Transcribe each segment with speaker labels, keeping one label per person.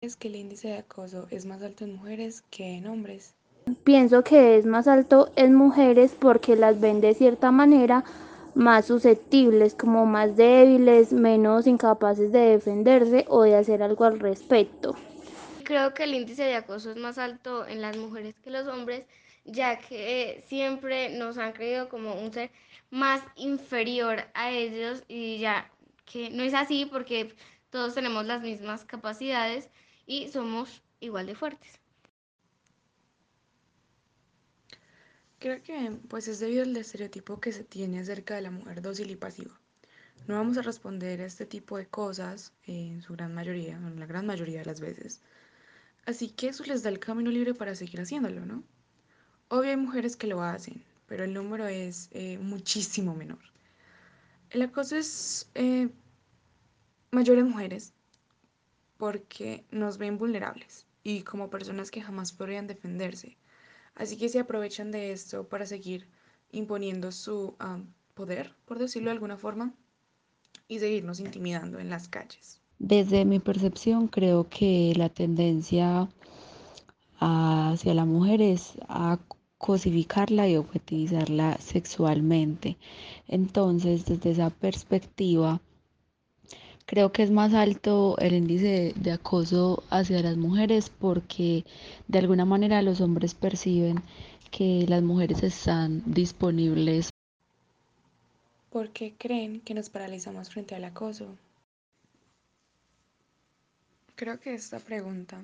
Speaker 1: ¿Es que el índice de acoso es más alto en mujeres que en hombres?
Speaker 2: Pienso que es más alto en mujeres porque las ven de cierta manera más susceptibles, como más débiles, menos incapaces de defenderse o de hacer algo al respecto.
Speaker 3: Creo que el índice de acoso es más alto en las mujeres que los hombres, ya que siempre nos han creído como un ser más inferior a ellos y ya que no es así porque todos tenemos las mismas capacidades y somos igual de fuertes.
Speaker 1: Creo que pues es debido al estereotipo que se tiene acerca de la mujer dócil y pasiva. No vamos a responder a este tipo de cosas en su gran mayoría, en la gran mayoría de las veces. Así que eso les da el camino libre para seguir haciéndolo, ¿no? Obvio hay mujeres que lo hacen, pero el número es eh, muchísimo menor. El acoso es eh, mayor en mujeres porque nos ven vulnerables y como personas que jamás podrían defenderse. Así que se aprovechan de esto para seguir imponiendo su poder, por decirlo de alguna forma, y seguirnos intimidando en las calles.
Speaker 4: Desde mi percepción creo que la tendencia hacia la mujer es a cosificarla y objetivizarla sexualmente. Entonces, desde esa perspectiva, creo que es más alto el índice de, acoso hacia las mujeres porque de alguna manera los hombres perciben que las mujeres están disponibles.
Speaker 1: ¿Por qué creen que nos paralizamos frente al acoso? Creo que esta pregunta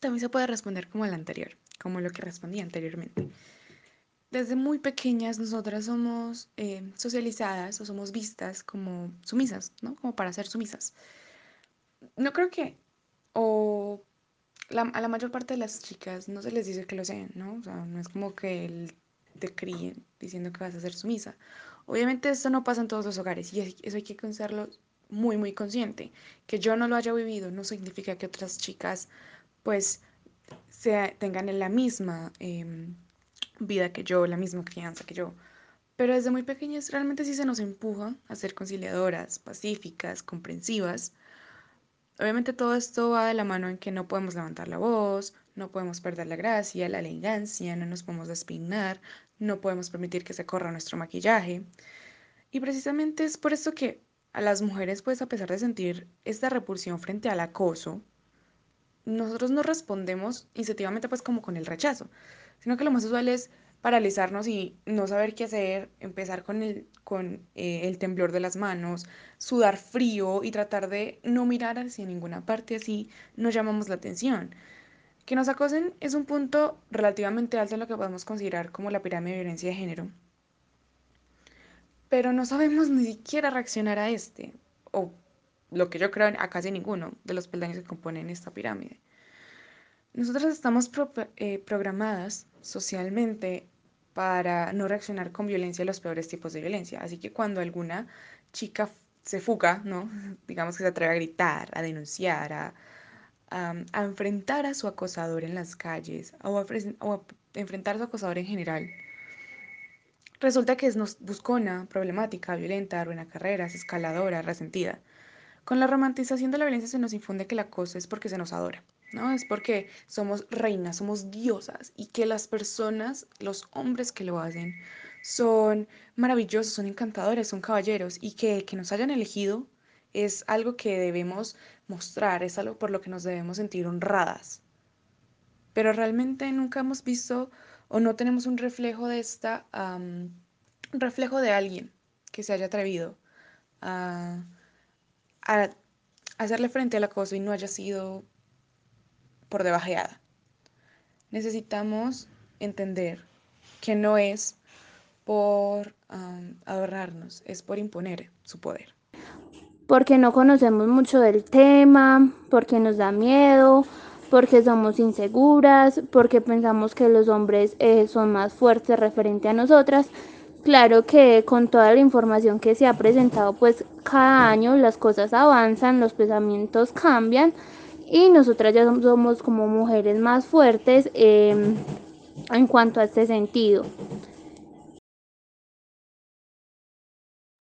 Speaker 1: también se puede responder como la anterior, como lo que respondí anteriormente. Desde muy pequeñas nosotras somos eh, socializadas o somos vistas como sumisas, ¿no? Como para ser sumisas. No creo que, o a la mayor parte de las chicas no se les dice que lo sean, ¿no? O sea, no es como que te críen diciendo que vas a ser sumisa. Obviamente esto no pasa en todos los hogares y eso hay que pensarlo muy, muy consciente. Que yo no lo haya vivido no significa que otras chicas pues sea, tengan la misma em, vida que yo, la misma crianza que yo. Pero desde muy pequeñas realmente sí se nos empuja a ser conciliadoras, pacíficas, comprensivas. Obviamente todo esto va de la mano en que no podemos levantar la voz, no podemos perder la gracia, la elegancia, no nos podemos despeinar, no podemos permitir que se corra nuestro maquillaje. Y precisamente es por eso que a las mujeres, pues a pesar de sentir esta repulsión frente al acoso, nosotros no respondemos instintivamente pues como con el rechazo, sino que lo más usual es paralizarnos y no saber qué hacer, empezar con el, con, eh, el temblor de las manos, sudar frío y tratar de no mirar hacia ninguna parte así no llamamos la atención. Que nos acosen es un punto relativamente alto en lo que podemos considerar como la pirámide de violencia de género, pero no sabemos ni siquiera reaccionar a este, o lo que yo creo a casi ninguno de los peldaños que componen esta pirámide. Nosotros estamos eh, programadas socialmente para no reaccionar con violencia a los peores tipos de violencia. Así que cuando alguna chica se fuga, ¿no? digamos que se atreve a gritar, a denunciar, a, enfrentar a su acosador en las calles o a, enfrentar a su acosador en general, Resulta que es buscona, problemática, violenta, arruina carreras, escaladora, resentida. Con la romantización de la violencia se nos infunde que la cosa es porque se nos adora, ¿no? Es porque somos reinas, somos diosas y que las personas, los hombres que lo hacen, son maravillosos, son encantadores, son caballeros y que, que nos hayan elegido es algo que debemos mostrar, es algo por lo que nos debemos sentir honradas. Pero realmente nunca hemos visto o no tenemos un reflejo de esta, un reflejo de alguien que se haya atrevido a, a hacerle frente al acoso y no haya sido por debajeada. Necesitamos entender que no es por adornarnos, es por imponer su poder.
Speaker 2: Porque no conocemos mucho del tema, porque nos da miedo, porque somos inseguras, porque pensamos que los hombres eh, son más fuertes referente a nosotras. Claro que con toda la información que se ha presentado, pues cada año las cosas avanzan, los pensamientos cambian y nosotras ya somos como mujeres más fuertes em, en cuanto a este sentido.